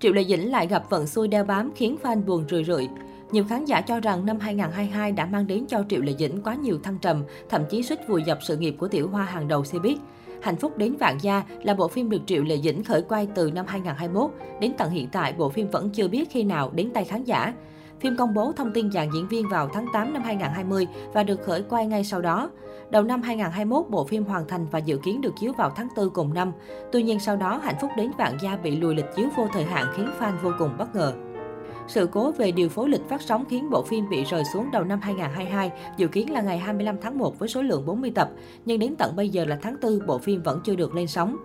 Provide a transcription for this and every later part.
Triệu Lệ Dĩnh lại gặp vận xui đeo bám khiến fan buồn rười rượi. Nhiều khán giả cho rằng năm 2022 đã mang đến cho Triệu Lệ Dĩnh quá nhiều thăng trầm, thậm chí suýt vùi dập sự nghiệp của tiểu hoa hàng đầu showbiz. Hạnh phúc đến vạn gia là bộ phim được Triệu Lệ Dĩnh khởi quay từ năm 2021. Đến tận hiện tại, bộ phim vẫn chưa biết khi nào đến tay khán giả. Phim công bố thông tin dàn diễn viên vào tháng 8 năm 2020 và được khởi quay ngay sau đó. Đầu năm 2021, bộ phim hoàn thành và dự kiến được chiếu vào tháng 4 cùng năm. Tuy nhiên sau đó, Hạnh phúc đến vạn gia bị lùi lịch chiếu vô thời hạn khiến fan vô cùng bất ngờ. Sự cố về điều phối lịch phát sóng khiến bộ phim bị rời xuống đầu năm 2022, dự kiến là ngày 25 tháng 1 với số lượng 40 tập, nhưng đến tận bây giờ là tháng 4, bộ phim vẫn chưa được lên sóng.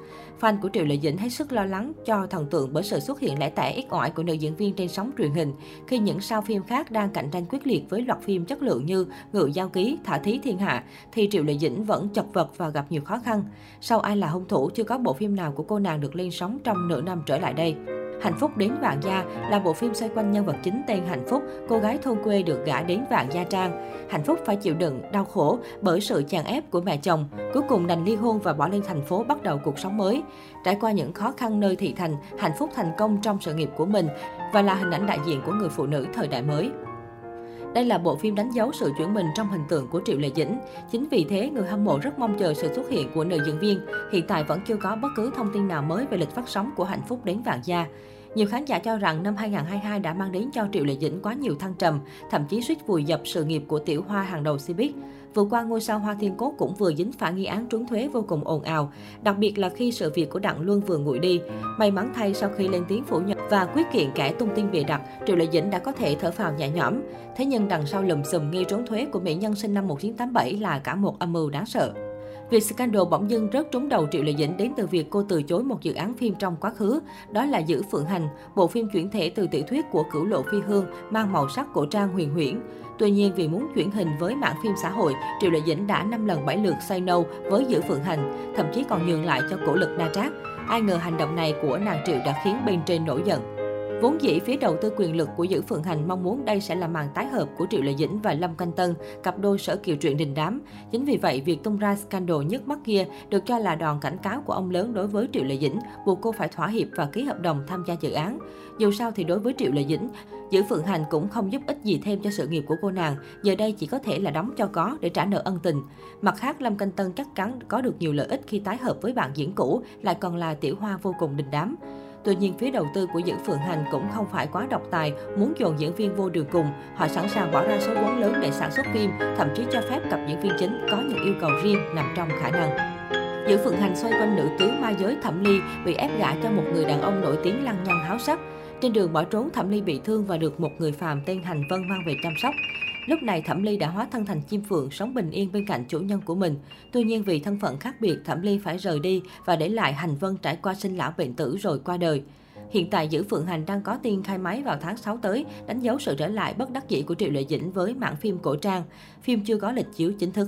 Fan của Triệu Lệ Dĩnh hết sức lo lắng cho thần tượng bởi sự xuất hiện lẻ tẻ ít ỏi của nữ diễn viên trên sóng truyền hình, khi những sao phim khác đang cạnh tranh quyết liệt với loạt phim chất lượng như Ngự Giao Ký, Thả Thí Thiên Hạ, thì Triệu Lệ Dĩnh vẫn chật vật và gặp nhiều khó khăn. Sau Ai là hung thủ, chưa có bộ phim nào của cô nàng được lên sóng trong nửa năm trở lại đây. Hạnh phúc đến Vạn Gia là bộ phim xoay quanh nhân vật chính tên Hạnh Phúc, cô gái thôn quê được gả đến Vạn Gia Trang. Hạnh Phúc phải chịu đựng, đau khổ bởi sự chèn ép của mẹ chồng, cuối cùng đành ly hôn và bỏ lên thành phố bắt đầu cuộc sống mới. Trải qua những khó khăn nơi thị thành, Hạnh Phúc thành công trong sự nghiệp của mình và là hình ảnh đại diện của người phụ nữ thời đại mới. Đây là bộ phim đánh dấu sự chuyển mình trong hình tượng của Triệu Lệ Dĩnh. Chính vì thế, người hâm mộ rất mong chờ sự xuất hiện của nữ diễn viên. Hiện tại vẫn chưa có bất cứ thông tin nào mới về lịch phát sóng của Hạnh Phúc đến Vạn Gia. Nhiều khán giả cho rằng năm 2022 đã mang đến cho Triệu Lệ Dĩnh quá nhiều thăng trầm, thậm chí suýt vùi dập sự nghiệp của tiểu hoa hàng đầu Cbiz. Vừa qua, ngôi sao Hoa Thiên Cốt cũng vừa dính phải nghi án trốn thuế vô cùng ồn ào, đặc biệt là khi sự việc của Đặng Luân vừa nguội đi. May mắn thay sau khi lên tiếng phủ nhận và quyết kiện kẻ tung tin bịa đặt, Triệu Lệ Dĩnh đã có thể thở phào nhẹ nhõm. Thế nhưng đằng sau lùm xùm nghi trốn thuế của mỹ nhân sinh năm 1987 là cả một âm mưu đáng sợ. Việc scandal bỗng dưng rớt trúng đầu Triệu Lệ Dĩnh đến từ việc cô từ chối một dự án phim trong quá khứ, đó là Giữ Phượng Hành, bộ phim chuyển thể từ tiểu thuyết của cửu lộ phi hương mang màu sắc cổ trang huyền huyễn. Tuy nhiên vì muốn chuyển hình với mạng phim xã hội, Triệu Lệ Dĩnh đã 5 lần 7 lượt say no với Giữ Phượng Hành, thậm chí còn nhường lại cho cổ lực Na Trác. Ai ngờ hành động này của nàng Triệu đã khiến bên trên nổi giận. Vốn dĩ phía đầu tư quyền lực của Dữ Phượng Hành mong muốn đây sẽ là màn tái hợp của Triệu Lệ Dĩnh và Lâm Canh Tân, cặp đôi sở kiều truyện đình đám. Chính vì vậy, việc tung ra scandal nhức mắt kia được cho là đòn cảnh cáo của ông lớn đối với Triệu Lệ Dĩnh, buộc cô phải thỏa hiệp và ký hợp đồng tham gia dự án. Dù sao thì đối với Triệu Lệ Dĩnh, Dữ Phượng Hành cũng không giúp ích gì thêm cho sự nghiệp của cô nàng, giờ đây chỉ có thể là đóng cho có để trả nợ ân tình. Mặt khác, Lâm Canh Tân chắc chắn có được nhiều lợi ích khi tái hợp với bạn diễn cũ, lại còn là tiểu hoa vô cùng đình đám. Tuy nhiên, phía đầu tư của Dữ Phượng Hành cũng không phải quá độc tài, muốn dồn diễn viên vô đường cùng. Họ sẵn sàng bỏ ra số vốn lớn để sản xuất phim, thậm chí cho phép cặp diễn viên chính có những yêu cầu riêng nằm trong khả năng. Dữ Phượng Hành xoay quanh nữ tướng ma giới Thẩm Ly bị ép gả cho một người đàn ông nổi tiếng lăng nhăng háo sắc. Trên đường bỏ trốn, Thẩm Ly bị thương và được một người phàm tên Hành Vân mang về chăm sóc. Lúc này Thẩm Ly đã hóa thân thành chim phượng sống bình yên bên cạnh chủ nhân của mình. Tuy nhiên vì thân phận khác biệt, Thẩm Ly phải rời đi và để lại Hành Vân trải qua sinh lão bệnh tử rồi qua đời. Hiện tại Giữ Phượng Hành đang có tiên khai máy vào tháng 6 tới, đánh dấu sự trở lại bất đắc dĩ của Triệu Lệ Dĩnh với mảng phim cổ trang. Phim chưa có lịch chiếu chính thức.